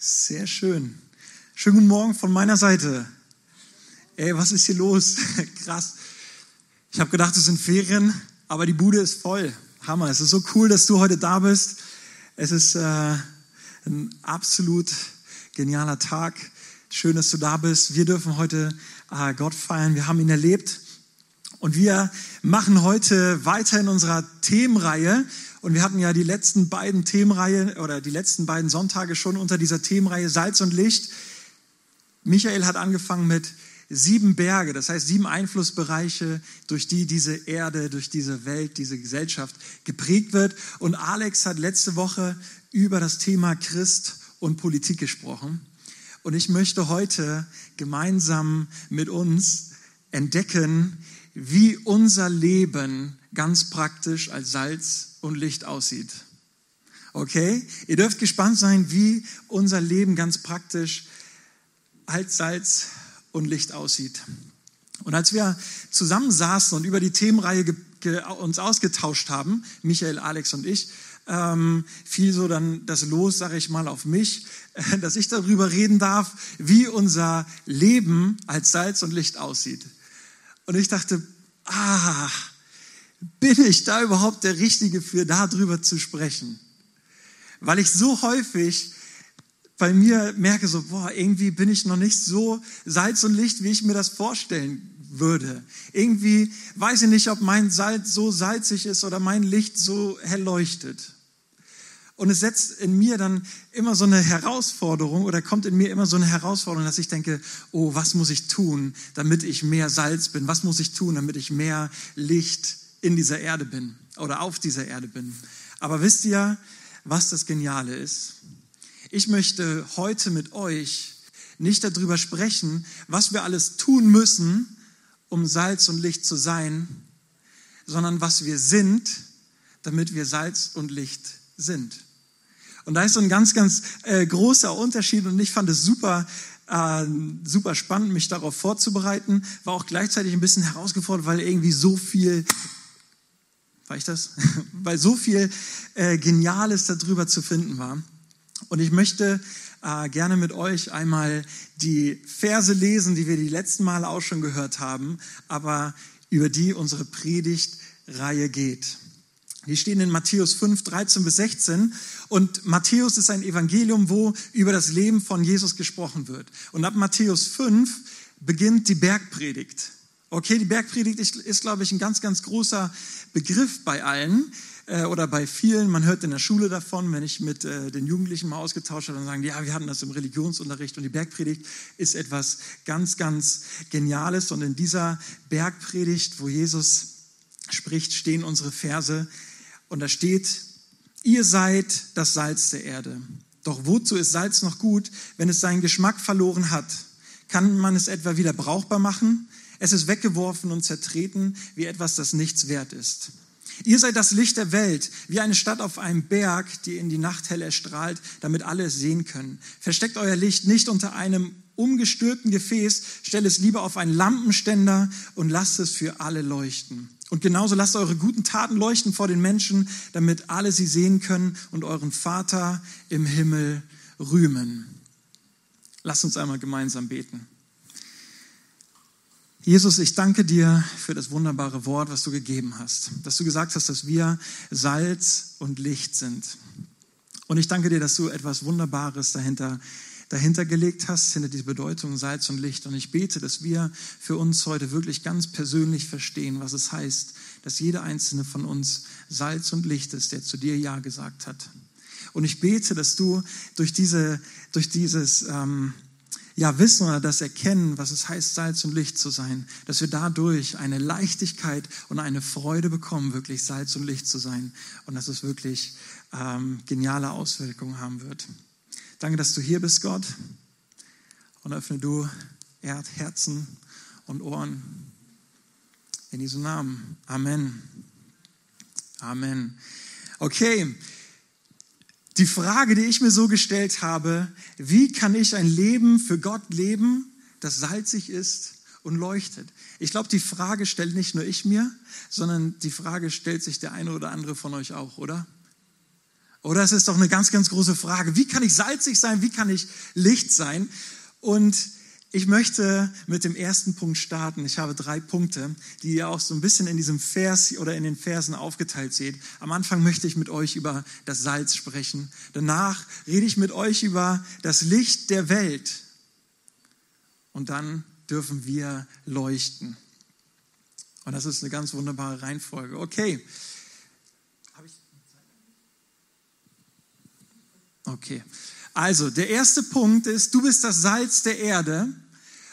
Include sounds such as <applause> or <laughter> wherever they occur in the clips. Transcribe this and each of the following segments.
Sehr schön. Schönen guten Morgen von meiner Seite. Ey, was ist hier los? <laughs> Krass. Ich habe gedacht, es sind Ferien, aber die Bude ist voll. Hammer. Es ist so cool, dass du heute da bist. Es ist äh, ein absolut genialer Tag. Schön, dass du da bist. Wir dürfen heute äh, Gott feiern. Wir haben ihn erlebt. Und wir machen heute weiter in unserer Themenreihe. Und wir hatten ja die letzten beiden Themenreihe oder die letzten beiden Sonntage schon unter dieser Themenreihe Salz und Licht. Michael hat angefangen mit sieben Berge, das heißt sieben Einflussbereiche, durch die diese Erde, durch diese Welt, diese Gesellschaft geprägt wird. Und Alex hat letzte Woche über das Thema Christ und Politik gesprochen. Und ich möchte heute gemeinsam mit uns entdecken, wie unser Leben ganz praktisch als Salz und Licht aussieht. Okay? Ihr dürft gespannt sein, wie unser Leben ganz praktisch als Salz und Licht aussieht. Und als wir zusammensaßen und über die Themenreihe uns ausgetauscht haben, Michael, Alex und ich, ähm, fiel so dann das Los, sage ich mal, auf mich, äh, <laughs> dass ich darüber reden darf, wie unser Leben als Salz und Licht aussieht. Und ich dachte, ah, bin ich da überhaupt der Richtige für, darüber zu sprechen? Weil ich so häufig bei mir merke, so, boah, irgendwie bin ich noch nicht so Salz und Licht, wie ich mir das vorstellen würde. Irgendwie weiß ich nicht, ob mein Salz so salzig ist oder mein Licht so hell leuchtet. Und es setzt in mir dann immer so eine Herausforderung oder kommt in mir immer so eine Herausforderung, dass ich denke, oh, was muss ich tun, damit ich mehr Salz bin? Was muss ich tun, damit ich mehr Licht in dieser Erde bin oder auf dieser Erde bin? Aber wisst ihr, was das Geniale ist? Ich möchte heute mit euch nicht darüber sprechen, was wir alles tun müssen, um Salz und Licht zu sein, sondern was wir sind, damit wir Salz und Licht sind. Und da ist so ein ganz, ganz äh, großer Unterschied und ich fand es super, äh, super spannend, mich darauf vorzubereiten. War auch gleichzeitig ein bisschen herausgefordert, weil irgendwie so viel, war ich das? <laughs> weil so viel äh, Geniales darüber zu finden war. Und ich möchte äh, gerne mit euch einmal die Verse lesen, die wir die letzten Male auch schon gehört haben, aber über die unsere Predigtreihe geht. Die stehen in Matthäus 5, 13 bis 16. Und Matthäus ist ein Evangelium, wo über das Leben von Jesus gesprochen wird. Und ab Matthäus 5 beginnt die Bergpredigt. Okay, die Bergpredigt ist, glaube ich, ein ganz, ganz großer Begriff bei allen äh, oder bei vielen. Man hört in der Schule davon, wenn ich mit äh, den Jugendlichen mal ausgetauscht habe, dann sagen die, ja, wir hatten das im Religionsunterricht. Und die Bergpredigt ist etwas ganz, ganz Geniales. Und in dieser Bergpredigt, wo Jesus spricht, stehen unsere Verse und da steht, ihr seid das Salz der Erde. Doch wozu ist Salz noch gut, wenn es seinen Geschmack verloren hat? Kann man es etwa wieder brauchbar machen? Es ist weggeworfen und zertreten wie etwas, das nichts wert ist. Ihr seid das Licht der Welt, wie eine Stadt auf einem Berg, die in die Nacht hell erstrahlt, damit alle es sehen können. Versteckt euer Licht nicht unter einem umgestülpten Gefäß, stellt es lieber auf einen Lampenständer und lasst es für alle leuchten. Und genauso lasst eure guten Taten leuchten vor den Menschen, damit alle sie sehen können und euren Vater im Himmel rühmen. Lasst uns einmal gemeinsam beten. Jesus, ich danke dir für das wunderbare Wort, was du gegeben hast, dass du gesagt hast, dass wir Salz und Licht sind. Und ich danke dir, dass du etwas Wunderbares dahinter dahinter gelegt hast, hinter die Bedeutung Salz und Licht. Und ich bete, dass wir für uns heute wirklich ganz persönlich verstehen, was es heißt, dass jeder einzelne von uns Salz und Licht ist, der zu dir Ja gesagt hat. Und ich bete, dass du durch, diese, durch dieses ähm, ja, Wissen oder das Erkennen, was es heißt, Salz und Licht zu sein, dass wir dadurch eine Leichtigkeit und eine Freude bekommen, wirklich Salz und Licht zu sein und dass es wirklich ähm, geniale Auswirkungen haben wird. Danke, dass du hier bist, Gott. Und öffne du Herzen und Ohren. In Jesu Namen. Amen. Amen. Okay. Die Frage, die ich mir so gestellt habe, wie kann ich ein Leben für Gott leben, das salzig ist und leuchtet? Ich glaube, die Frage stellt nicht nur ich mir, sondern die Frage stellt sich der eine oder andere von euch auch, oder? Oder es ist doch eine ganz, ganz große Frage. Wie kann ich salzig sein? Wie kann ich Licht sein? Und ich möchte mit dem ersten Punkt starten. Ich habe drei Punkte, die ihr auch so ein bisschen in diesem Vers oder in den Versen aufgeteilt seht. Am Anfang möchte ich mit euch über das Salz sprechen. Danach rede ich mit euch über das Licht der Welt. Und dann dürfen wir leuchten. Und das ist eine ganz wunderbare Reihenfolge. Okay. Okay. Also, der erste Punkt ist, du bist das Salz der Erde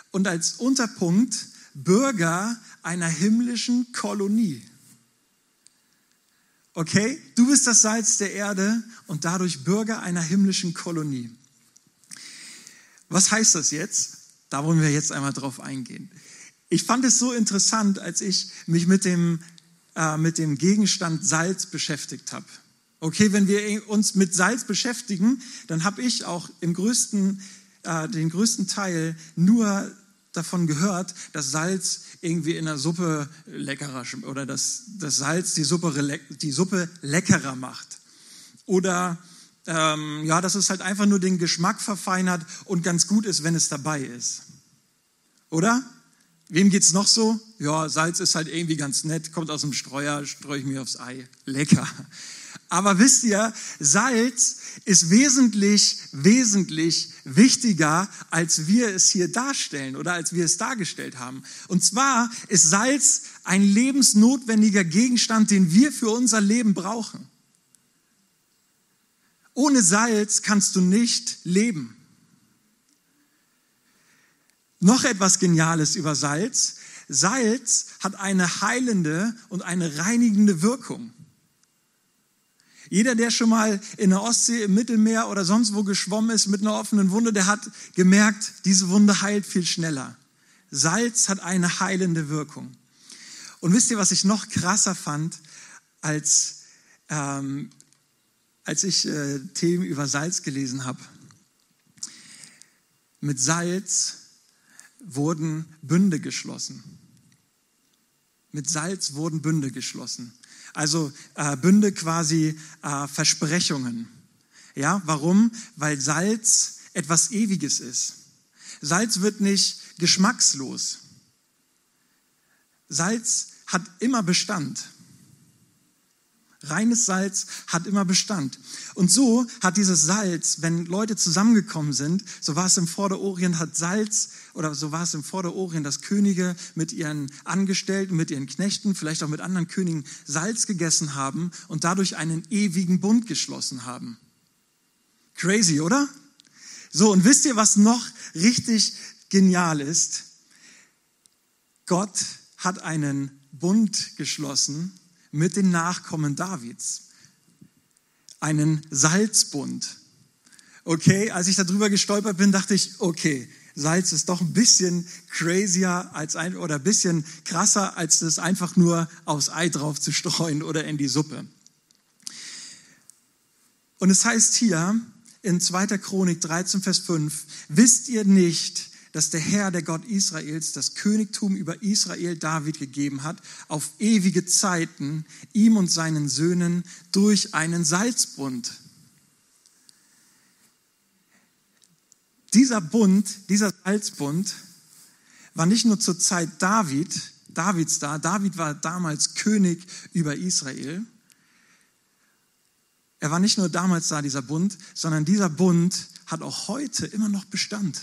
und als Unterpunkt Bürger einer himmlischen Kolonie. Okay? Du bist das Salz der Erde und dadurch Bürger einer himmlischen Kolonie. Was heißt das jetzt? Da wollen wir jetzt einmal drauf eingehen. Ich fand es so interessant, als ich mich mit dem, äh, mit dem Gegenstand Salz beschäftigt habe. Okay, wenn wir uns mit Salz beschäftigen, dann habe ich auch im größten, äh, den größten Teil nur davon gehört, dass Salz irgendwie in der Suppe leckerer oder dass das Salz die Suppe, die Suppe leckerer macht. Oder ähm, ja, dass es halt einfach nur den Geschmack verfeinert und ganz gut ist, wenn es dabei ist. Oder? Wem geht's noch so? Ja, Salz ist halt irgendwie ganz nett, kommt aus dem Streuer, streue ich mir aufs Ei. Lecker. Aber wisst ihr, Salz ist wesentlich, wesentlich wichtiger, als wir es hier darstellen oder als wir es dargestellt haben. Und zwar ist Salz ein lebensnotwendiger Gegenstand, den wir für unser Leben brauchen. Ohne Salz kannst du nicht leben. Noch etwas Geniales über Salz. Salz hat eine heilende und eine reinigende Wirkung. Jeder, der schon mal in der Ostsee, im Mittelmeer oder sonst wo geschwommen ist mit einer offenen Wunde, der hat gemerkt, diese Wunde heilt viel schneller. Salz hat eine heilende Wirkung. Und wisst ihr, was ich noch krasser fand, als, ähm, als ich äh, Themen über Salz gelesen habe? Mit Salz wurden Bünde geschlossen. Mit Salz wurden Bünde geschlossen. Also äh, Bünde quasi äh, Versprechungen. Ja, warum? Weil Salz etwas Ewiges ist. Salz wird nicht geschmackslos. Salz hat immer Bestand. Reines Salz hat immer Bestand. Und so hat dieses Salz, wenn Leute zusammengekommen sind, so war es im Vorderorient, hat Salz, oder so war es im Vorderorient, dass Könige mit ihren Angestellten, mit ihren Knechten, vielleicht auch mit anderen Königen Salz gegessen haben und dadurch einen ewigen Bund geschlossen haben. Crazy, oder? So, und wisst ihr, was noch richtig genial ist? Gott hat einen Bund geschlossen mit den Nachkommen Davids. Einen Salzbund. Okay, als ich darüber gestolpert bin, dachte ich, okay, Salz ist doch ein bisschen crazier als ein, oder ein bisschen krasser, als das einfach nur aufs Ei drauf zu streuen oder in die Suppe. Und es heißt hier in 2. Chronik 13, Vers 5, wisst ihr nicht, dass der Herr, der Gott Israels, das Königtum über Israel David gegeben hat, auf ewige Zeiten, ihm und seinen Söhnen durch einen Salzbund. Dieser Bund, dieser Salzbund war nicht nur zur Zeit David, Davids da, David war damals König über Israel. Er war nicht nur damals da, dieser Bund, sondern dieser Bund hat auch heute immer noch Bestand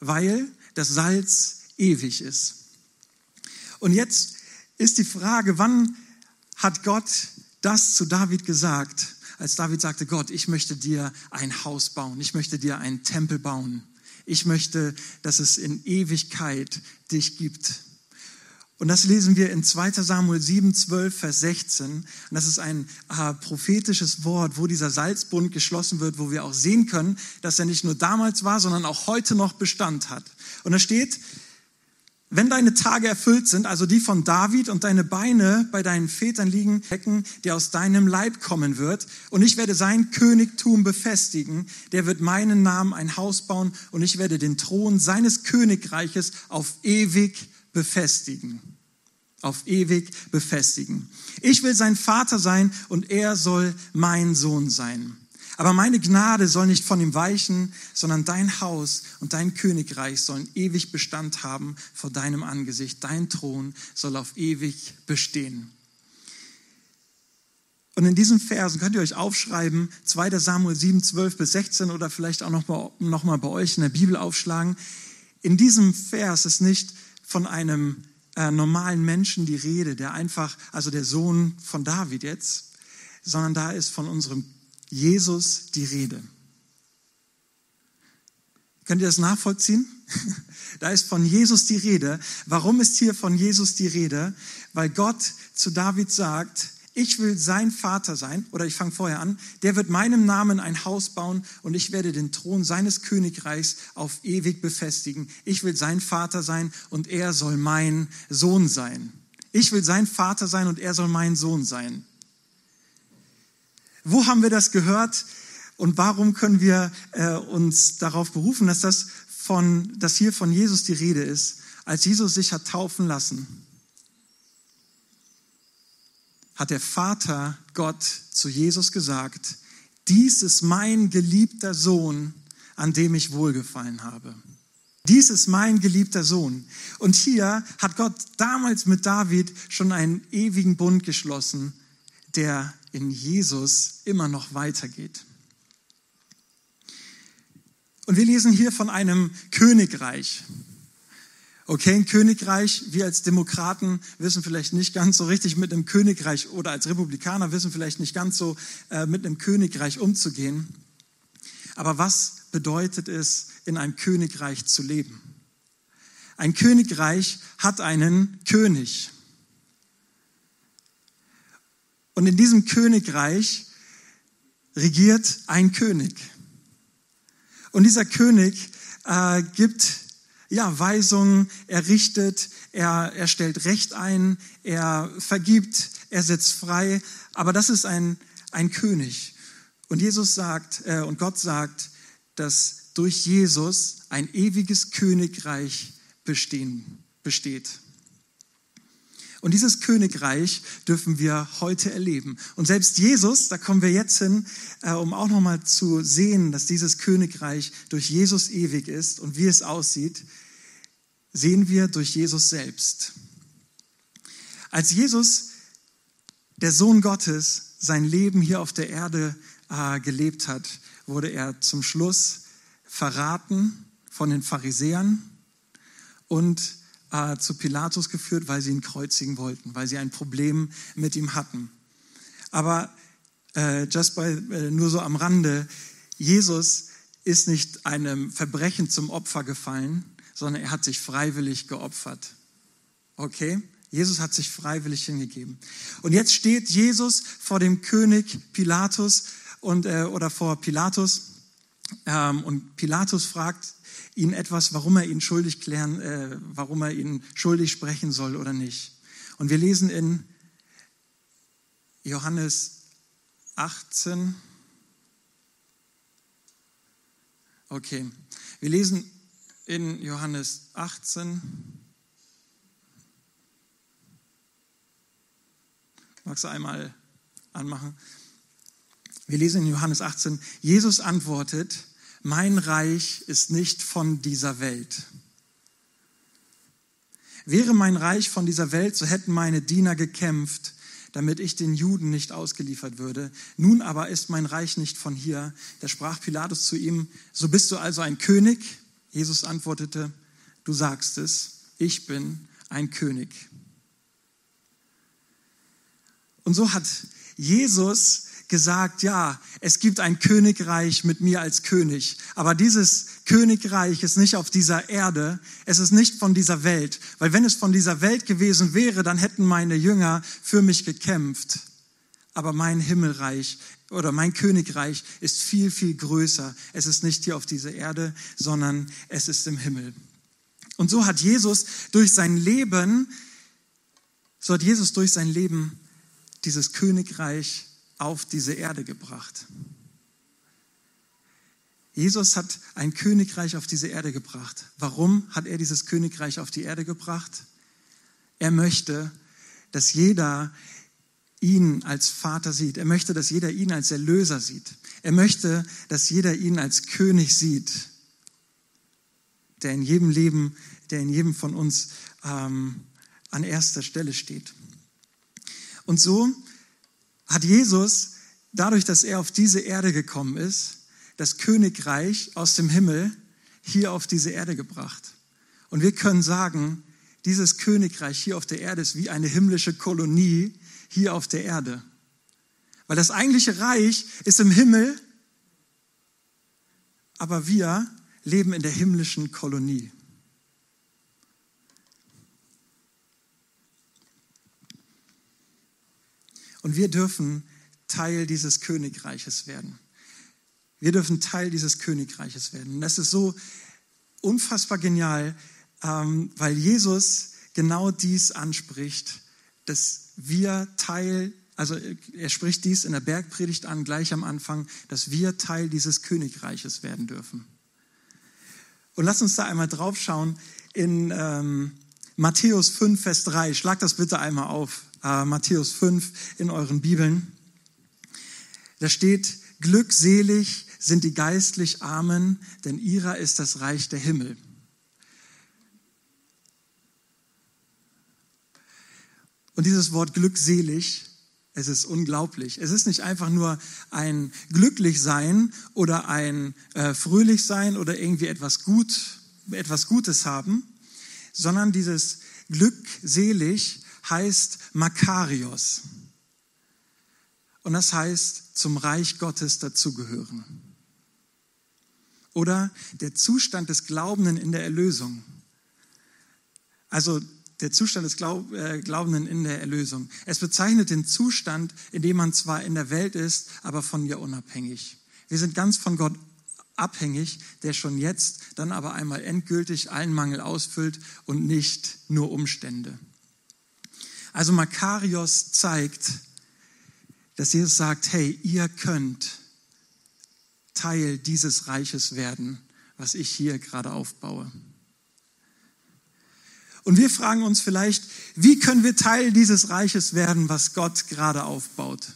weil das Salz ewig ist. Und jetzt ist die Frage, wann hat Gott das zu David gesagt, als David sagte, Gott, ich möchte dir ein Haus bauen, ich möchte dir einen Tempel bauen, ich möchte, dass es in Ewigkeit dich gibt. Und das lesen wir in 2 Samuel 7, 12, Vers 16. Und das ist ein äh, prophetisches Wort, wo dieser Salzbund geschlossen wird, wo wir auch sehen können, dass er nicht nur damals war, sondern auch heute noch Bestand hat. Und da steht, wenn deine Tage erfüllt sind, also die von David und deine Beine bei deinen Vätern liegen, Hecken, der aus deinem Leib kommen wird, und ich werde sein Königtum befestigen, der wird meinen Namen ein Haus bauen und ich werde den Thron seines Königreiches auf ewig befestigen. auf ewig befestigen. Ich will sein Vater sein und er soll mein Sohn sein. Aber meine Gnade soll nicht von ihm weichen, sondern dein Haus und dein Königreich sollen ewig Bestand haben vor deinem Angesicht. Dein Thron soll auf ewig bestehen. Und in diesen Versen könnt ihr euch aufschreiben, 2 Samuel 7, 12 bis 16 oder vielleicht auch nochmal noch mal bei euch in der Bibel aufschlagen. In diesem Vers ist nicht von einem äh, normalen Menschen die Rede, der einfach, also der Sohn von David jetzt, sondern da ist von unserem Jesus die Rede. Könnt ihr das nachvollziehen? <laughs> Da ist von Jesus die Rede. Warum ist hier von Jesus die Rede? Weil Gott zu David sagt, ich will sein Vater sein, oder ich fange vorher an, der wird meinem Namen ein Haus bauen und ich werde den Thron seines Königreichs auf ewig befestigen. Ich will sein Vater sein und er soll mein Sohn sein. Ich will sein Vater sein und er soll mein Sohn sein. Wo haben wir das gehört und warum können wir äh, uns darauf berufen, dass das von, dass hier von Jesus die Rede ist, als Jesus sich hat taufen lassen? hat der Vater Gott zu Jesus gesagt, dies ist mein geliebter Sohn, an dem ich wohlgefallen habe. Dies ist mein geliebter Sohn. Und hier hat Gott damals mit David schon einen ewigen Bund geschlossen, der in Jesus immer noch weitergeht. Und wir lesen hier von einem Königreich. Okay, ein Königreich, wir als Demokraten wissen vielleicht nicht ganz so richtig mit einem Königreich oder als Republikaner wissen vielleicht nicht ganz so äh, mit einem Königreich umzugehen. Aber was bedeutet es, in einem Königreich zu leben? Ein Königreich hat einen König. Und in diesem Königreich regiert ein König. Und dieser König äh, gibt ja, Weisungen, er richtet, er, er stellt Recht ein, er vergibt, er setzt frei. Aber das ist ein, ein König. Und Jesus sagt, äh, und Gott sagt, dass durch Jesus ein ewiges Königreich bestehen, besteht. Und dieses Königreich dürfen wir heute erleben. Und selbst Jesus, da kommen wir jetzt hin, äh, um auch nochmal zu sehen, dass dieses Königreich durch Jesus ewig ist und wie es aussieht, sehen wir durch Jesus selbst. Als Jesus, der Sohn Gottes, sein Leben hier auf der Erde äh, gelebt hat, wurde er zum Schluss verraten von den Pharisäern und äh, zu Pilatus geführt, weil sie ihn kreuzigen wollten, weil sie ein Problem mit ihm hatten. Aber äh, just by, äh, nur so am Rande, Jesus ist nicht einem Verbrechen zum Opfer gefallen, sondern er hat sich freiwillig geopfert. Okay? Jesus hat sich freiwillig hingegeben. Und jetzt steht Jesus vor dem König Pilatus und, äh, oder vor Pilatus und Pilatus fragt ihn etwas, warum er ihn schuldig klären, äh, warum er ihn schuldig sprechen soll oder nicht. Und wir lesen in Johannes 18. Okay, wir lesen in Johannes 18. Magst du einmal anmachen? Wir lesen in Johannes 18, Jesus antwortet, mein Reich ist nicht von dieser Welt. Wäre mein Reich von dieser Welt, so hätten meine Diener gekämpft, damit ich den Juden nicht ausgeliefert würde. Nun aber ist mein Reich nicht von hier. Da sprach Pilatus zu ihm, so bist du also ein König? Jesus antwortete, du sagst es, ich bin ein König. Und so hat Jesus gesagt, ja, es gibt ein Königreich mit mir als König, aber dieses Königreich ist nicht auf dieser Erde, es ist nicht von dieser Welt, weil wenn es von dieser Welt gewesen wäre, dann hätten meine Jünger für mich gekämpft. Aber mein Himmelreich oder mein Königreich ist viel, viel größer. Es ist nicht hier auf dieser Erde, sondern es ist im Himmel. Und so hat Jesus durch sein Leben, so hat Jesus durch sein Leben dieses Königreich auf diese Erde gebracht. Jesus hat ein Königreich auf diese Erde gebracht. Warum hat er dieses Königreich auf die Erde gebracht? Er möchte, dass jeder ihn als Vater sieht. Er möchte, dass jeder ihn als Erlöser sieht. Er möchte, dass jeder ihn als König sieht, der in jedem Leben, der in jedem von uns ähm, an erster Stelle steht. Und so hat Jesus, dadurch, dass er auf diese Erde gekommen ist, das Königreich aus dem Himmel hier auf diese Erde gebracht. Und wir können sagen, dieses Königreich hier auf der Erde ist wie eine himmlische Kolonie hier auf der Erde. Weil das eigentliche Reich ist im Himmel, aber wir leben in der himmlischen Kolonie. Und wir dürfen Teil dieses Königreiches werden. Wir dürfen Teil dieses Königreiches werden. Und das ist so unfassbar genial, ähm, weil Jesus genau dies anspricht, dass wir Teil, also er spricht dies in der Bergpredigt an, gleich am Anfang, dass wir Teil dieses Königreiches werden dürfen. Und lass uns da einmal drauf schauen in ähm, Matthäus 5, Vers 3. Schlag das bitte einmal auf. Äh, Matthäus 5 in euren Bibeln. Da steht, glückselig sind die geistlich Armen, denn ihrer ist das Reich der Himmel. Und dieses Wort glückselig, es ist unglaublich. Es ist nicht einfach nur ein glücklich sein oder ein äh, fröhlich sein oder irgendwie etwas gut, etwas Gutes haben, sondern dieses glückselig heißt Makarios. Und das heißt zum Reich Gottes dazugehören. Oder der Zustand des Glaubenden in der Erlösung. Also der Zustand des äh, Glaubenden in der Erlösung. Es bezeichnet den Zustand, in dem man zwar in der Welt ist, aber von ihr unabhängig. Wir sind ganz von Gott abhängig, der schon jetzt dann aber einmal endgültig allen Mangel ausfüllt und nicht nur Umstände. Also Makarios zeigt, dass Jesus sagt, hey, ihr könnt Teil dieses Reiches werden, was ich hier gerade aufbaue. Und wir fragen uns vielleicht, wie können wir Teil dieses Reiches werden, was Gott gerade aufbaut?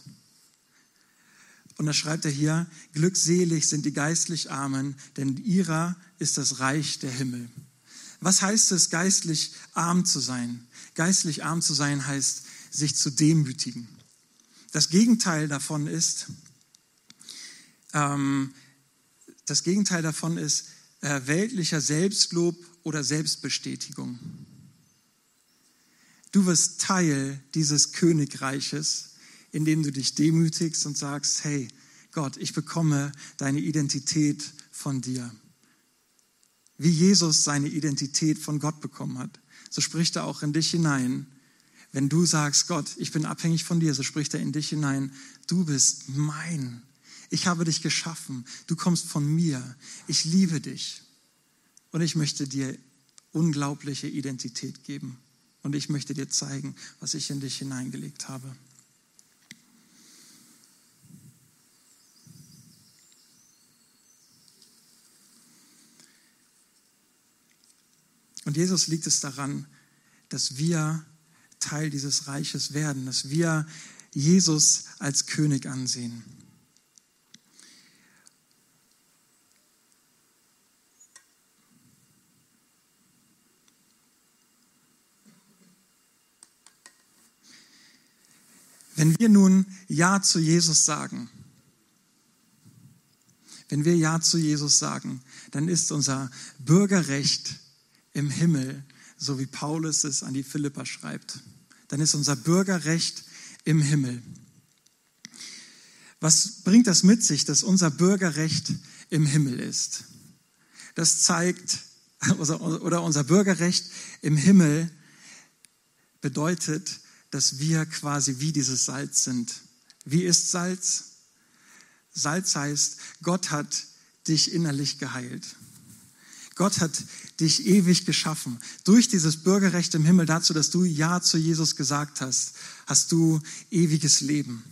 Und da schreibt er hier, glückselig sind die geistlich Armen, denn ihrer ist das Reich der Himmel. Was heißt es, geistlich arm zu sein? Geistlich arm zu sein heißt, sich zu demütigen. Das Gegenteil davon ist, ähm, das Gegenteil davon ist äh, weltlicher Selbstlob oder Selbstbestätigung. Du wirst Teil dieses Königreiches, indem du dich demütigst und sagst, hey Gott, ich bekomme deine Identität von dir. Wie Jesus seine Identität von Gott bekommen hat, so spricht er auch in dich hinein. Wenn du sagst, Gott, ich bin abhängig von dir, so spricht er in dich hinein, du bist mein. Ich habe dich geschaffen, du kommst von mir, ich liebe dich und ich möchte dir unglaubliche Identität geben und ich möchte dir zeigen, was ich in dich hineingelegt habe. Und Jesus liegt es daran, dass wir Teil dieses Reiches werden, dass wir Jesus als König ansehen. Wenn wir nun Ja zu Jesus sagen, wenn wir Ja zu Jesus sagen, dann ist unser Bürgerrecht im Himmel, so wie Paulus es an die Philipper schreibt. Dann ist unser Bürgerrecht im Himmel. Was bringt das mit sich, dass unser Bürgerrecht im Himmel ist? Das zeigt, oder unser Bürgerrecht im Himmel bedeutet, dass wir quasi wie dieses Salz sind. Wie ist Salz? Salz heißt, Gott hat dich innerlich geheilt. Gott hat dich ewig geschaffen. Durch dieses Bürgerrecht im Himmel dazu, dass du Ja zu Jesus gesagt hast, hast du ewiges Leben.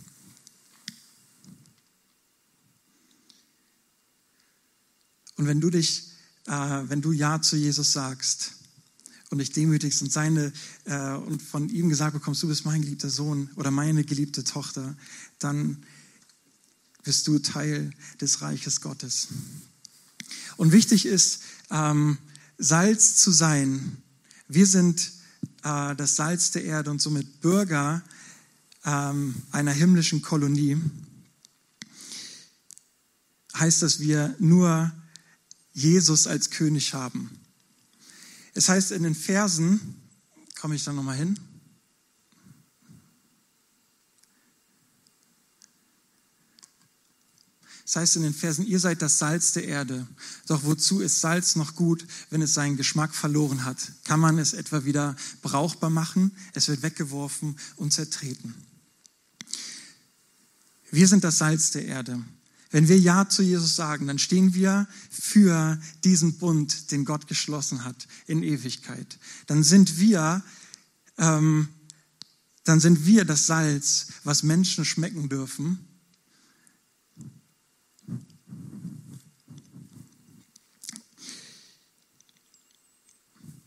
Und wenn du dich, äh, wenn du Ja zu Jesus sagst und dich demütigst und seine äh, und von ihm gesagt bekommst, du bist mein geliebter Sohn oder meine geliebte Tochter, dann bist du Teil des Reiches Gottes. Und wichtig ist, ähm, Salz zu sein. Wir sind äh, das Salz der Erde und somit Bürger ähm, einer himmlischen Kolonie. Heißt, dass wir nur Jesus als König haben. Es heißt in den Versen, komme ich da nochmal hin, Das heißt in den Versen, ihr seid das Salz der Erde. Doch wozu ist Salz noch gut, wenn es seinen Geschmack verloren hat? Kann man es etwa wieder brauchbar machen? Es wird weggeworfen und zertreten. Wir sind das Salz der Erde. Wenn wir Ja zu Jesus sagen, dann stehen wir für diesen Bund, den Gott geschlossen hat in Ewigkeit. Dann sind wir, ähm, dann sind wir das Salz, was Menschen schmecken dürfen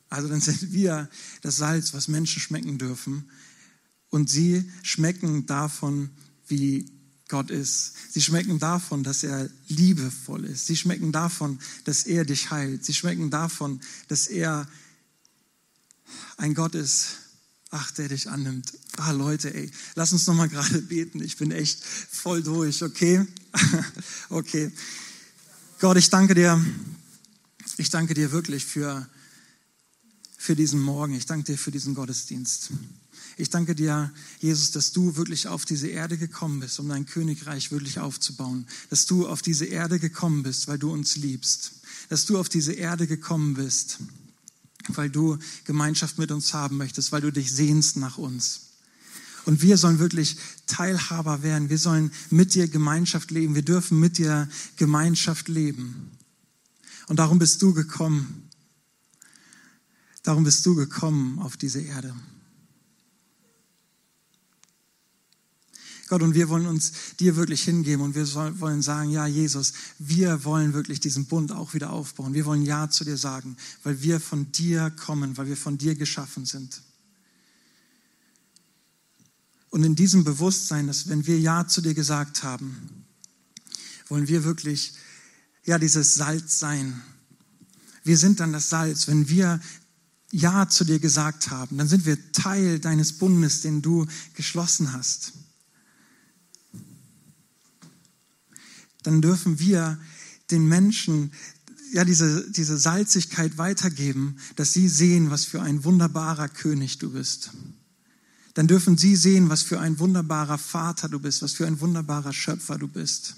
Also dann sind wir das Salz, was Menschen schmecken dürfen. Und sie schmecken davon, wie Gott ist. Sie schmecken davon, dass er liebevoll ist. Sie schmecken davon, dass er dich heilt. Sie schmecken davon, dass er ein Gott ist, ach, der dich annimmt. Ah, Leute, ey, lass uns nochmal gerade <laughs> beten. Ich bin echt voll durch, okay? <laughs> okay. Gott, ich danke dir. Ich danke dir wirklich für für diesen Morgen. Ich danke dir für diesen Gottesdienst. Ich danke dir, Jesus, dass du wirklich auf diese Erde gekommen bist, um dein Königreich wirklich aufzubauen. Dass du auf diese Erde gekommen bist, weil du uns liebst. Dass du auf diese Erde gekommen bist, weil du Gemeinschaft mit uns haben möchtest, weil du dich sehnst nach uns. Und wir sollen wirklich Teilhaber werden. Wir sollen mit dir Gemeinschaft leben. Wir dürfen mit dir Gemeinschaft leben. Und darum bist du gekommen, Darum bist du gekommen auf diese Erde. Gott, und wir wollen uns dir wirklich hingeben und wir wollen sagen, ja, Jesus, wir wollen wirklich diesen Bund auch wieder aufbauen. Wir wollen Ja zu dir sagen, weil wir von dir kommen, weil wir von dir geschaffen sind. Und in diesem Bewusstsein, dass wenn wir Ja zu dir gesagt haben, wollen wir wirklich, ja, dieses Salz sein. Wir sind dann das Salz, wenn wir ja zu dir gesagt haben, dann sind wir Teil deines Bundes, den du geschlossen hast. Dann dürfen wir den Menschen ja diese, diese Salzigkeit weitergeben, dass sie sehen, was für ein wunderbarer König du bist. Dann dürfen sie sehen, was für ein wunderbarer Vater du bist, was für ein wunderbarer Schöpfer du bist.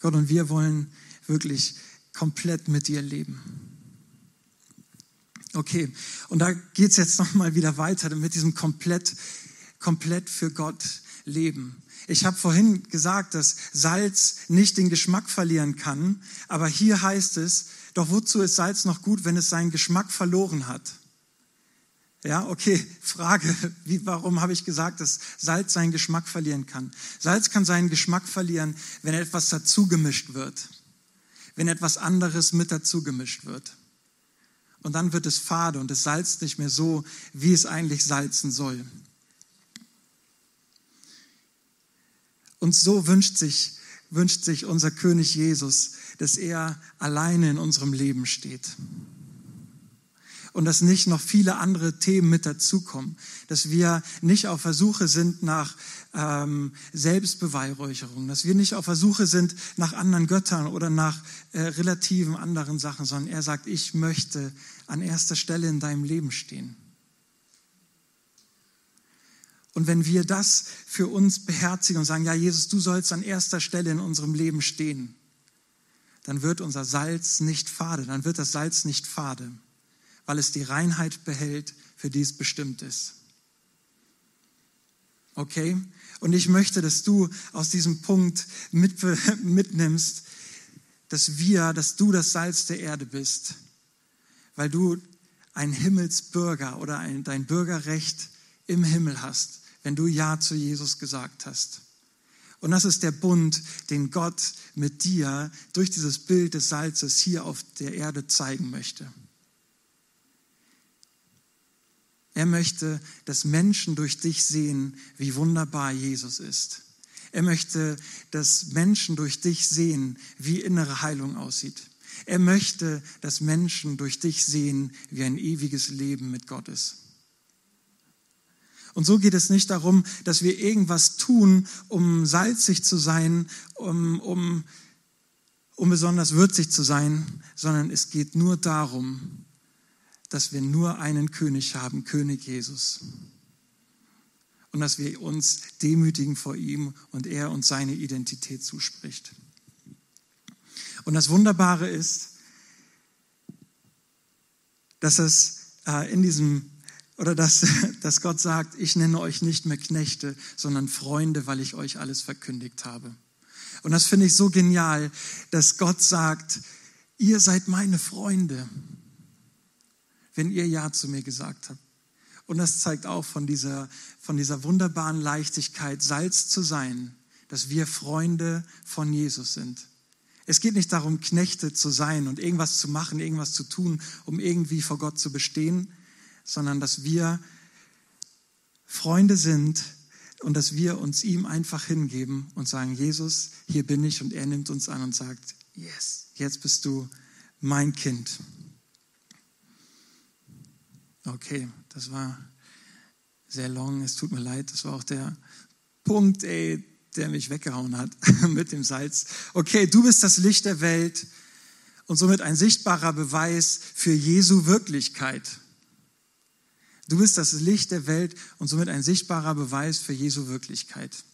Gott, und wir wollen wirklich komplett mit dir leben. Okay, und da geht es jetzt nochmal wieder weiter mit diesem komplett, komplett für Gott leben. Ich habe vorhin gesagt, dass Salz nicht den Geschmack verlieren kann, aber hier heißt es, doch wozu ist Salz noch gut, wenn es seinen Geschmack verloren hat? Ja, okay, <laughs> Frage, wie, warum habe ich gesagt, dass Salz seinen Geschmack verlieren kann? Salz kann seinen Geschmack verlieren, wenn etwas dazugemischt wird wenn etwas anderes mit dazu gemischt wird. Und dann wird es fade und es salzt nicht mehr so, wie es eigentlich salzen soll. Und so wünscht sich, wünscht sich unser König Jesus, dass er alleine in unserem Leben steht und dass nicht noch viele andere Themen mit dazukommen, dass wir nicht auf Versuche sind nach ähm, Selbstbeweihräucherung, dass wir nicht auf Versuche sind nach anderen Göttern oder nach äh, relativen anderen Sachen, sondern er sagt, ich möchte an erster Stelle in deinem Leben stehen. Und wenn wir das für uns beherzigen und sagen, ja, Jesus, du sollst an erster Stelle in unserem Leben stehen, dann wird unser Salz nicht fade, dann wird das Salz nicht fade weil es die Reinheit behält, für die es bestimmt ist. Okay? Und ich möchte, dass du aus diesem Punkt mit, <laughs> mitnimmst, dass wir, dass du das Salz der Erde bist, weil du ein Himmelsbürger oder ein, dein Bürgerrecht im Himmel hast, wenn du Ja zu Jesus gesagt hast. Und das ist der Bund, den Gott mit dir durch dieses Bild des Salzes hier auf der Erde zeigen möchte. Er möchte, dass Menschen durch dich sehen, wie wunderbar Jesus ist. Er möchte, dass Menschen durch dich sehen, wie innere Heilung aussieht. Er möchte, dass Menschen durch dich sehen, wie ein ewiges Leben mit Gott ist. Und so geht es nicht darum, dass wir irgendwas tun, um salzig zu sein, um, um, um besonders würzig zu sein, sondern es geht nur darum, dass wir nur einen König haben, König Jesus. Und dass wir uns demütigen vor ihm und er uns seine Identität zuspricht. Und das Wunderbare ist, dass es äh, in diesem oder dass, <laughs> dass Gott sagt, ich nenne euch nicht mehr Knechte, sondern Freunde, weil ich euch alles verkündigt habe. Und das finde ich so genial, dass Gott sagt, ihr seid meine Freunde, wenn ihr Ja zu mir gesagt habt. Und das zeigt auch von dieser, von dieser wunderbaren Leichtigkeit, Salz zu sein, dass wir Freunde von Jesus sind. Es geht nicht darum, Knechte zu sein und irgendwas zu machen, irgendwas zu tun, um irgendwie vor Gott zu bestehen, sondern dass wir Freunde sind und dass wir uns ihm einfach hingeben und sagen, Jesus, hier bin ich und er nimmt uns an und sagt, yes, jetzt bist du mein Kind. Okay, das war sehr long, es tut mir leid, das war auch der Punkt, ey, der mich weggehauen hat <laughs> mit dem Salz. Okay, du bist das Licht der Welt und somit ein sichtbarer Beweis für Jesu Wirklichkeit. Du bist das Licht der Welt und somit ein sichtbarer Beweis für Jesu Wirklichkeit.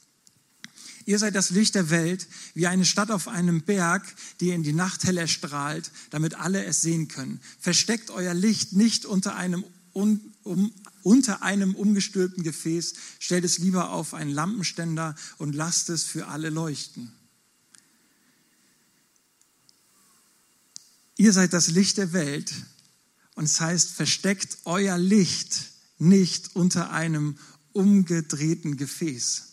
Ihr seid das Licht der Welt, wie eine Stadt auf einem Berg, die in die Nacht hell erstrahlt, damit alle es sehen können. Versteckt euer Licht nicht unter einem, un, um, unter einem umgestülpten Gefäß, stellt es lieber auf einen Lampenständer und lasst es für alle leuchten. Ihr seid das Licht der Welt, und es heißt, versteckt euer Licht nicht unter einem umgedrehten Gefäß.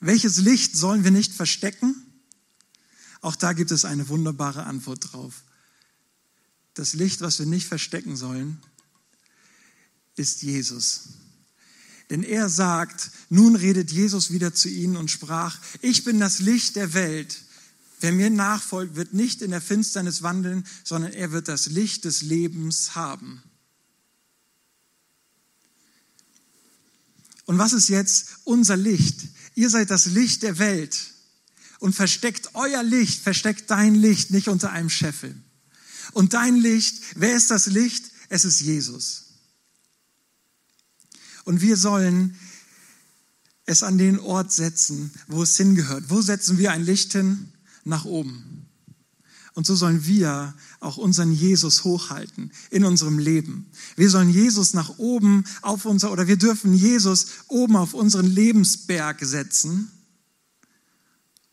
Welches Licht sollen wir nicht verstecken? Auch da gibt es eine wunderbare Antwort drauf. Das Licht, was wir nicht verstecken sollen, ist Jesus. Denn er sagt, nun redet Jesus wieder zu ihnen und sprach, ich bin das Licht der Welt. Wer mir nachfolgt, wird nicht in der Finsternis wandeln, sondern er wird das Licht des Lebens haben. Und was ist jetzt unser Licht? Ihr seid das Licht der Welt und versteckt euer Licht, versteckt dein Licht nicht unter einem Scheffel. Und dein Licht, wer ist das Licht? Es ist Jesus. Und wir sollen es an den Ort setzen, wo es hingehört. Wo setzen wir ein Licht hin? nach oben. Und so sollen wir auch unseren Jesus hochhalten in unserem Leben. Wir sollen Jesus nach oben auf unser, oder wir dürfen Jesus oben auf unseren Lebensberg setzen,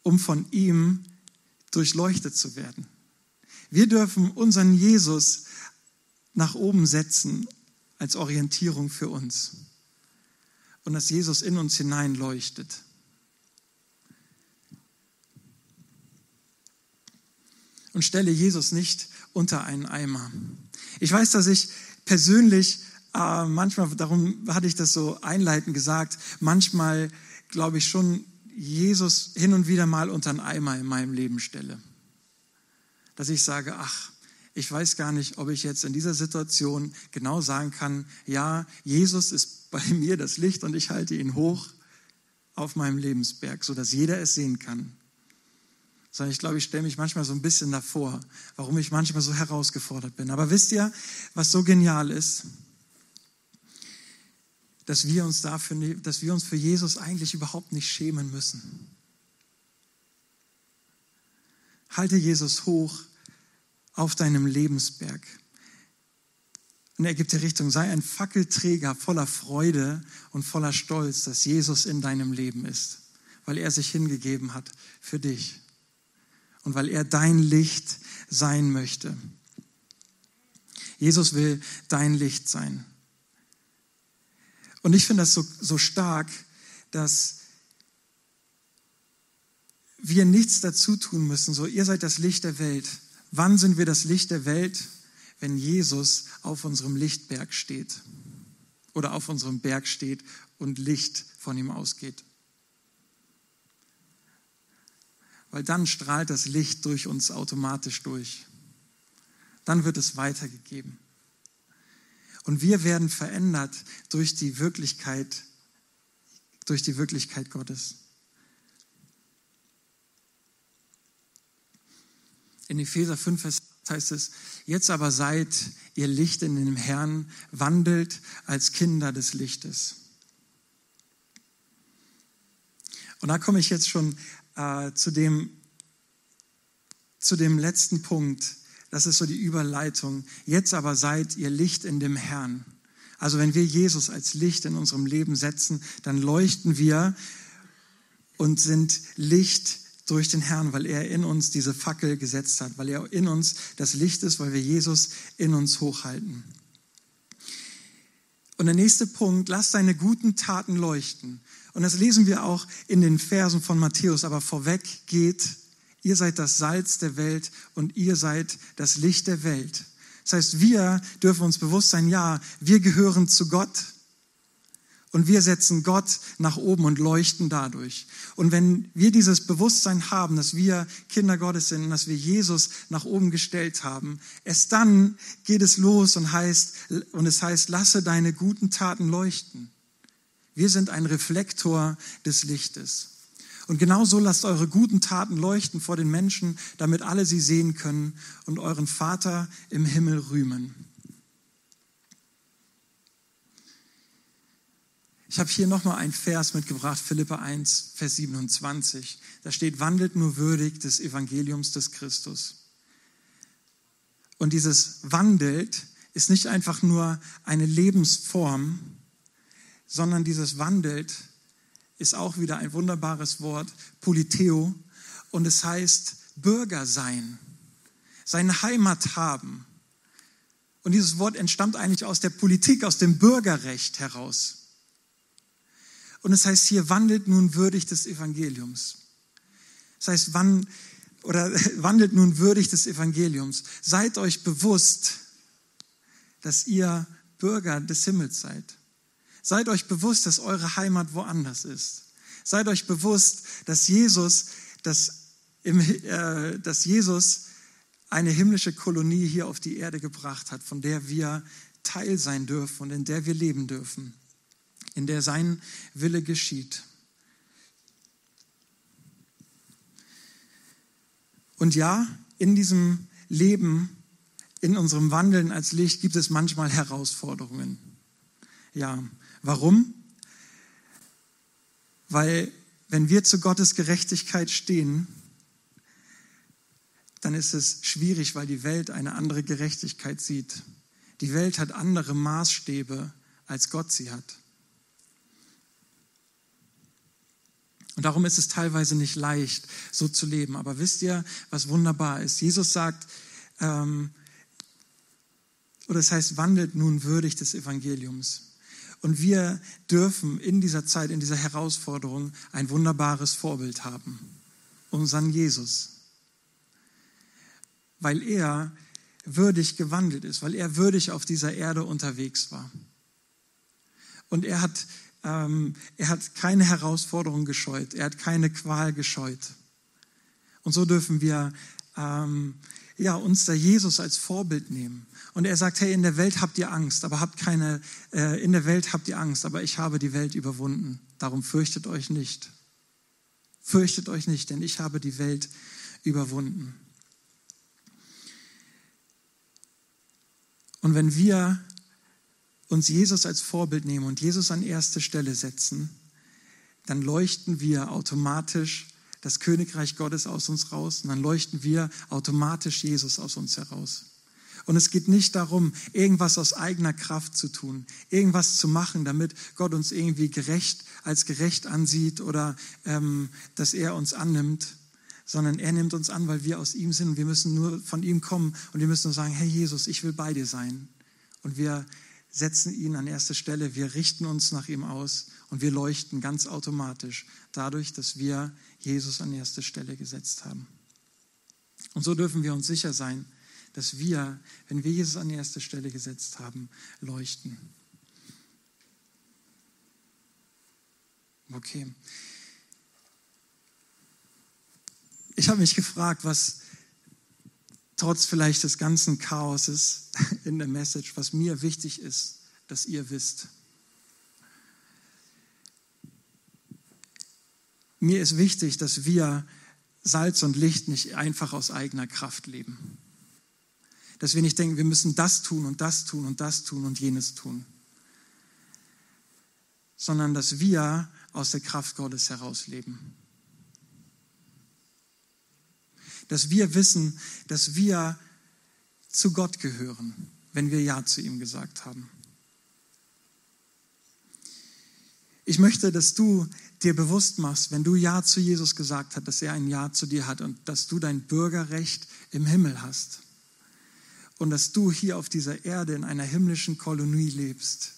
um von ihm durchleuchtet zu werden. Wir dürfen unseren Jesus nach oben setzen als Orientierung für uns. Und dass Jesus in uns hinein leuchtet. und stelle Jesus nicht unter einen Eimer. Ich weiß, dass ich persönlich äh, manchmal, darum hatte ich das so einleitend gesagt, manchmal glaube ich schon Jesus hin und wieder mal unter einen Eimer in meinem Leben stelle. Dass ich sage, ach, ich weiß gar nicht, ob ich jetzt in dieser Situation genau sagen kann, ja, Jesus ist bei <laughs> mir das Licht und ich halte ihn hoch auf meinem Lebensberg, sodass jeder es sehen kann sondern ich glaube, ich stelle mich manchmal so ein bisschen davor, warum ich manchmal so herausgefordert bin. Aber wisst ihr, was so genial ist? Dass wir uns dafür, ne, dass wir uns für Jesus eigentlich überhaupt nicht schämen müssen. Halte Jesus hoch auf deinem Lebensberg. Und er gibt dir Richtung, sei ein Fackelträger voller Freude und voller Stolz, dass Jesus in deinem Leben ist, weil er sich hingegeben hat für dich und weil er dein Licht sein möchte. Jesus will dein Licht sein. Und ich finde das so, so stark, dass wir nichts dazu tun müssen. So, ihr seid das Licht der Welt. Wann sind wir das Licht der Welt? Wenn Jesus auf unserem Lichtberg steht oder auf unserem Berg steht und Licht von ihm ausgeht. Weil dann strahlt das Licht durch uns automatisch durch. Dann wird es weitergegeben. Und wir werden verändert durch die Wirklichkeit, durch die Wirklichkeit Gottes. In Epheser 5 heißt es, jetzt aber seid ihr Licht in dem Herrn, wandelt als Kinder des Lichtes. Und da komme ich jetzt schon äh, zu, dem, zu dem letzten Punkt. Das ist so die Überleitung. Jetzt aber seid ihr Licht in dem Herrn. Also wenn wir Jesus als Licht in unserem Leben setzen, dann leuchten wir und sind Licht durch den Herrn, weil er in uns diese Fackel gesetzt hat, weil er in uns das Licht ist, weil wir Jesus in uns hochhalten. Und der nächste Punkt, lass deine guten Taten leuchten. Und das lesen wir auch in den Versen von Matthäus, aber vorweg geht, ihr seid das Salz der Welt und ihr seid das Licht der Welt. Das heißt, wir dürfen uns bewusst sein, ja, wir gehören zu Gott und wir setzen Gott nach oben und leuchten dadurch. Und wenn wir dieses Bewusstsein haben, dass wir Kinder Gottes sind, dass wir Jesus nach oben gestellt haben, erst dann geht es los und heißt, und es heißt, lasse deine guten Taten leuchten. Wir sind ein Reflektor des Lichtes. Und genauso lasst eure guten Taten leuchten vor den Menschen, damit alle sie sehen können und euren Vater im Himmel rühmen. Ich habe hier nochmal einen Vers mitgebracht, Philippa 1, Vers 27. Da steht, wandelt nur würdig des Evangeliums des Christus. Und dieses wandelt ist nicht einfach nur eine Lebensform, sondern dieses wandelt ist auch wieder ein wunderbares Wort, Politeo, und es heißt Bürger sein, seine Heimat haben. Und dieses Wort entstammt eigentlich aus der Politik, aus dem Bürgerrecht heraus. Und es heißt hier, wandelt nun würdig des Evangeliums. Das heißt, wann, oder <laughs> wandelt nun würdig des Evangeliums. Seid euch bewusst, dass ihr Bürger des Himmels seid. Seid euch bewusst, dass eure Heimat woanders ist. Seid euch bewusst, dass Jesus, dass, im, äh, dass Jesus eine himmlische Kolonie hier auf die Erde gebracht hat, von der wir Teil sein dürfen und in der wir leben dürfen in der sein Wille geschieht. Und ja, in diesem Leben, in unserem Wandeln als Licht gibt es manchmal Herausforderungen. Ja, warum? Weil wenn wir zu Gottes Gerechtigkeit stehen, dann ist es schwierig, weil die Welt eine andere Gerechtigkeit sieht. Die Welt hat andere Maßstäbe, als Gott sie hat. Und darum ist es teilweise nicht leicht, so zu leben. Aber wisst ihr, was wunderbar ist? Jesus sagt, ähm, oder es heißt, wandelt nun würdig des Evangeliums. Und wir dürfen in dieser Zeit, in dieser Herausforderung ein wunderbares Vorbild haben. Unseren Jesus. Weil er würdig gewandelt ist, weil er würdig auf dieser Erde unterwegs war. Und er hat ähm, er hat keine Herausforderung gescheut. Er hat keine Qual gescheut. Und so dürfen wir ähm, ja, uns da Jesus als Vorbild nehmen. Und er sagt, hey, in der Welt habt ihr Angst, aber habt keine, äh, in der Welt habt ihr Angst, aber ich habe die Welt überwunden. Darum fürchtet euch nicht. Fürchtet euch nicht, denn ich habe die Welt überwunden. Und wenn wir uns Jesus als Vorbild nehmen und Jesus an erste Stelle setzen, dann leuchten wir automatisch das Königreich Gottes aus uns raus und dann leuchten wir automatisch Jesus aus uns heraus. Und es geht nicht darum, irgendwas aus eigener Kraft zu tun, irgendwas zu machen, damit Gott uns irgendwie gerecht als gerecht ansieht oder ähm, dass er uns annimmt, sondern er nimmt uns an, weil wir aus ihm sind. Wir müssen nur von ihm kommen und wir müssen nur sagen, hey Jesus, ich will bei dir sein. Und wir setzen ihn an erste Stelle, wir richten uns nach ihm aus und wir leuchten ganz automatisch dadurch, dass wir Jesus an erste Stelle gesetzt haben. Und so dürfen wir uns sicher sein, dass wir, wenn wir Jesus an erste Stelle gesetzt haben, leuchten. Okay. Ich habe mich gefragt, was trotz vielleicht des ganzen Chaoses <laughs> in der Message, was mir wichtig ist, dass ihr wisst. Mir ist wichtig, dass wir Salz und Licht nicht einfach aus eigener Kraft leben. Dass wir nicht denken, wir müssen das tun und das tun und das tun und jenes tun. Sondern dass wir aus der Kraft Gottes heraus leben. Dass wir wissen, dass wir zu Gott gehören, wenn wir Ja zu ihm gesagt haben. Ich möchte, dass du dir bewusst machst, wenn du Ja zu Jesus gesagt hast, dass er ein Ja zu dir hat und dass du dein Bürgerrecht im Himmel hast und dass du hier auf dieser Erde in einer himmlischen Kolonie lebst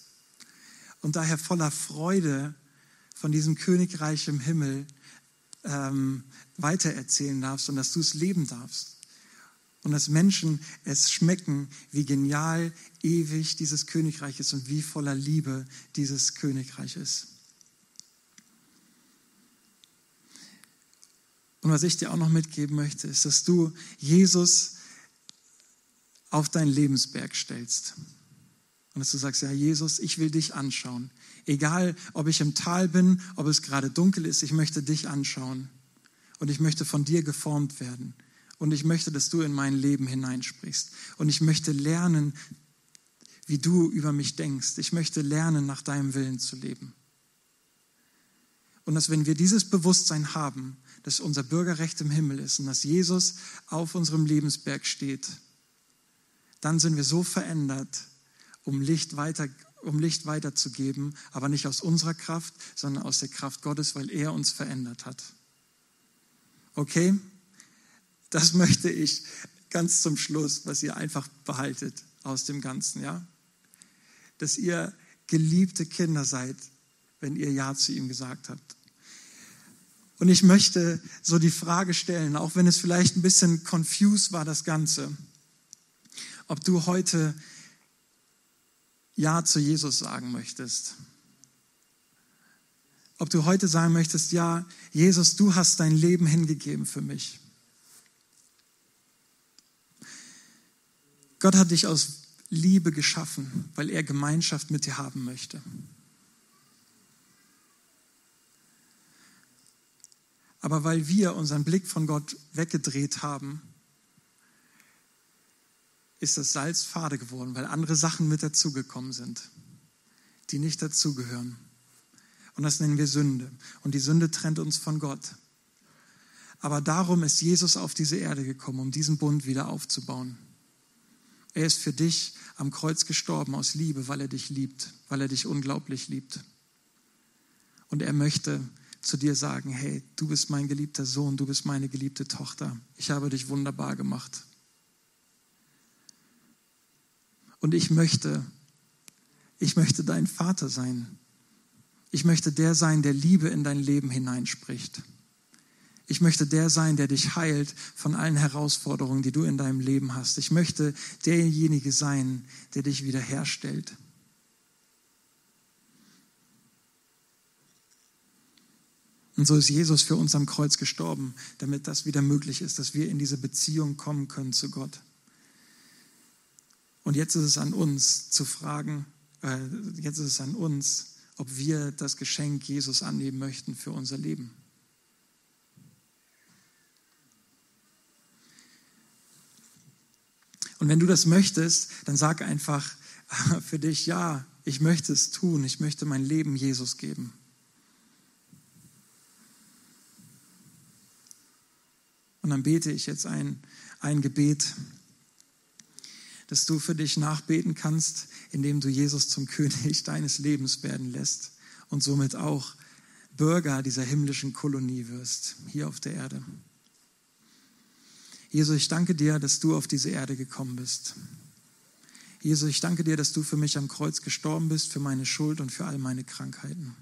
und daher voller Freude von diesem Königreich im Himmel ähm, weitererzählen darfst und dass du es leben darfst. Und dass Menschen es schmecken, wie genial, ewig dieses Königreich ist und wie voller Liebe dieses Königreich ist. Und was ich dir auch noch mitgeben möchte, ist, dass du Jesus auf deinen Lebensberg stellst. Und dass du sagst, ja, Jesus, ich will dich anschauen. Egal, ob ich im Tal bin, ob es gerade dunkel ist, ich möchte dich anschauen. Und ich möchte von dir geformt werden. Und ich möchte, dass du in mein Leben hineinsprichst. Und ich möchte lernen, wie du über mich denkst. Ich möchte lernen, nach deinem Willen zu leben. Und dass wenn wir dieses Bewusstsein haben, dass unser Bürgerrecht im Himmel ist und dass Jesus auf unserem Lebensberg steht, dann sind wir so verändert, um Licht weiter um Licht weiterzugeben, aber nicht aus unserer Kraft, sondern aus der Kraft Gottes, weil er uns verändert hat. Okay? Das <laughs> möchte ich ganz zum Schluss, was ihr einfach behaltet aus dem Ganzen, ja? Dass ihr geliebte Kinder seid, wenn ihr Ja zu ihm gesagt habt. Und ich möchte so die Frage stellen, auch wenn es vielleicht ein bisschen confused war, das Ganze, ob du heute Ja zu Jesus sagen möchtest. Ob du heute sagen möchtest, ja, Jesus, du hast dein Leben hingegeben für mich. Gott hat dich aus Liebe geschaffen, weil er Gemeinschaft mit dir haben möchte. Aber weil wir unseren Blick von Gott weggedreht haben, ist das Salz fade geworden, weil andere Sachen mit dazugekommen sind, die nicht dazugehören. Und das nennen wir Sünde. Und die Sünde trennt uns von Gott. Aber darum ist Jesus auf diese Erde gekommen, um diesen Bund wieder aufzubauen. Er ist für dich am Kreuz gestorben aus Liebe, weil er dich liebt, weil er dich unglaublich liebt. Und er möchte, zu dir sagen, hey, du bist mein geliebter Sohn, du bist meine geliebte Tochter. Ich habe dich wunderbar gemacht. Und ich möchte, ich möchte dein Vater sein. Ich möchte der sein, der Liebe in dein Leben hineinspricht. Ich möchte der sein, der dich heilt von allen Herausforderungen, die du in deinem Leben hast. Ich möchte derjenige sein, der dich wiederherstellt. Und so ist Jesus für uns am Kreuz gestorben, damit das wieder möglich ist, dass wir in diese Beziehung kommen können zu Gott. Und jetzt ist es an uns zu fragen, äh, jetzt ist es an uns, ob wir das Geschenk Jesus annehmen möchten für unser Leben. Und wenn du das möchtest, dann sag einfach für dich, ja, ich möchte es tun, ich möchte mein Leben Jesus geben. Und dann bete ich jetzt ein, ein Gebet, das du für dich nachbeten kannst, indem du Jesus zum <laughs> König deines Lebens werden lässt und somit auch Bürger dieser himmlischen Kolonie wirst, hier auf der Erde. Jesus, ich danke dir, dass du auf diese Erde gekommen bist. Jesus, ich danke dir, dass du für mich am Kreuz gestorben bist, für meine Schuld und für all meine Krankheiten.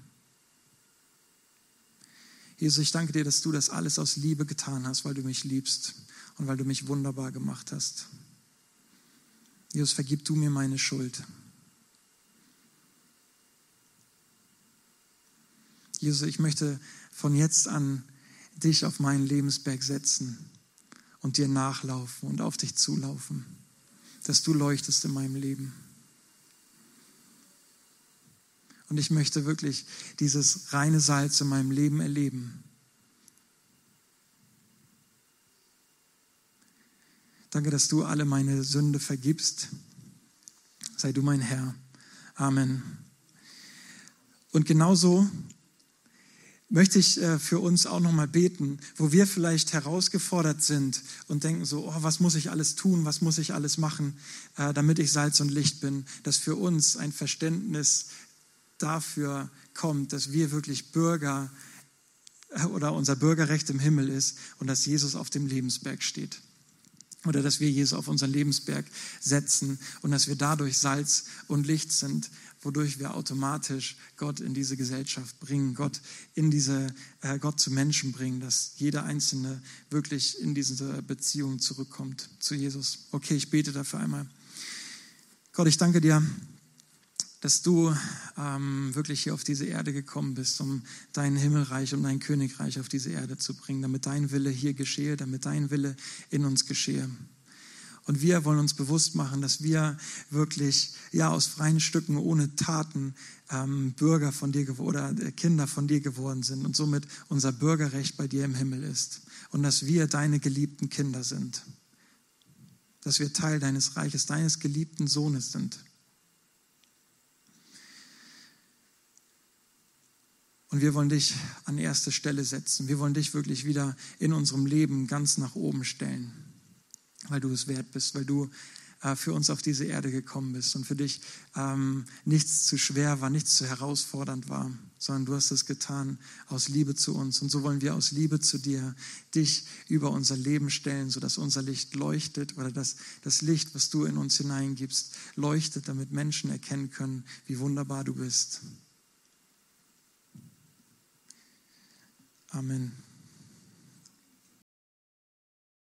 Jesus, ich danke dir, dass du das alles aus Liebe getan hast, weil du mich liebst und weil du mich wunderbar gemacht hast. Jesus, vergib du mir meine Schuld. Jesus, ich möchte von jetzt an dich auf meinen Lebensberg setzen und dir nachlaufen und auf dich zulaufen, dass du leuchtest in meinem Leben. Und ich möchte wirklich dieses reine Salz in meinem Leben erleben. Danke, dass du alle meine Sünde vergibst. Sei du mein Herr. Amen. Und genauso möchte ich äh, für uns auch nochmal beten, wo wir vielleicht herausgefordert sind und denken so, oh, was muss ich alles tun, was muss ich alles machen, äh, damit ich Salz und Licht bin, dass für uns ein Verständnis dafür kommt, dass wir wirklich Bürger äh, oder unser Bürgerrecht im Himmel ist und dass Jesus auf dem Lebensberg steht oder dass wir Jesus auf unseren Lebensberg setzen und dass wir dadurch Salz und Licht sind, wodurch wir automatisch Gott in diese Gesellschaft bringen, Gott in diese äh, Gott zu Menschen bringen, dass jeder einzelne wirklich in diese Beziehung zurückkommt zu Jesus. Okay, ich bete dafür einmal. Gott, ich danke dir dass du ähm, wirklich hier auf diese Erde gekommen bist, um dein Himmelreich und dein Königreich auf diese Erde zu bringen, damit dein Wille hier geschehe, damit dein Wille in uns geschehe. Und wir wollen uns bewusst machen, dass wir wirklich ja aus freien Stücken ohne Taten ähm, Bürger von dir oder äh, Kinder von dir geworden sind und somit unser Bürgerrecht bei dir im Himmel ist und dass wir deine geliebten Kinder sind, dass wir Teil deines Reiches, deines geliebten Sohnes sind. Und wir wollen dich an erste Stelle setzen. Wir wollen dich wirklich wieder in unserem Leben ganz nach oben stellen, weil du es wert bist, weil du äh, für uns auf diese Erde gekommen bist und für dich ähm, nichts zu schwer war, nichts zu herausfordernd war, sondern du hast es getan aus Liebe zu uns. Und so wollen wir aus Liebe zu dir dich über unser Leben stellen, sodass unser Licht leuchtet oder dass das Licht, was du in uns hineingibst, leuchtet, damit Menschen erkennen können, wie wunderbar du bist. Amen.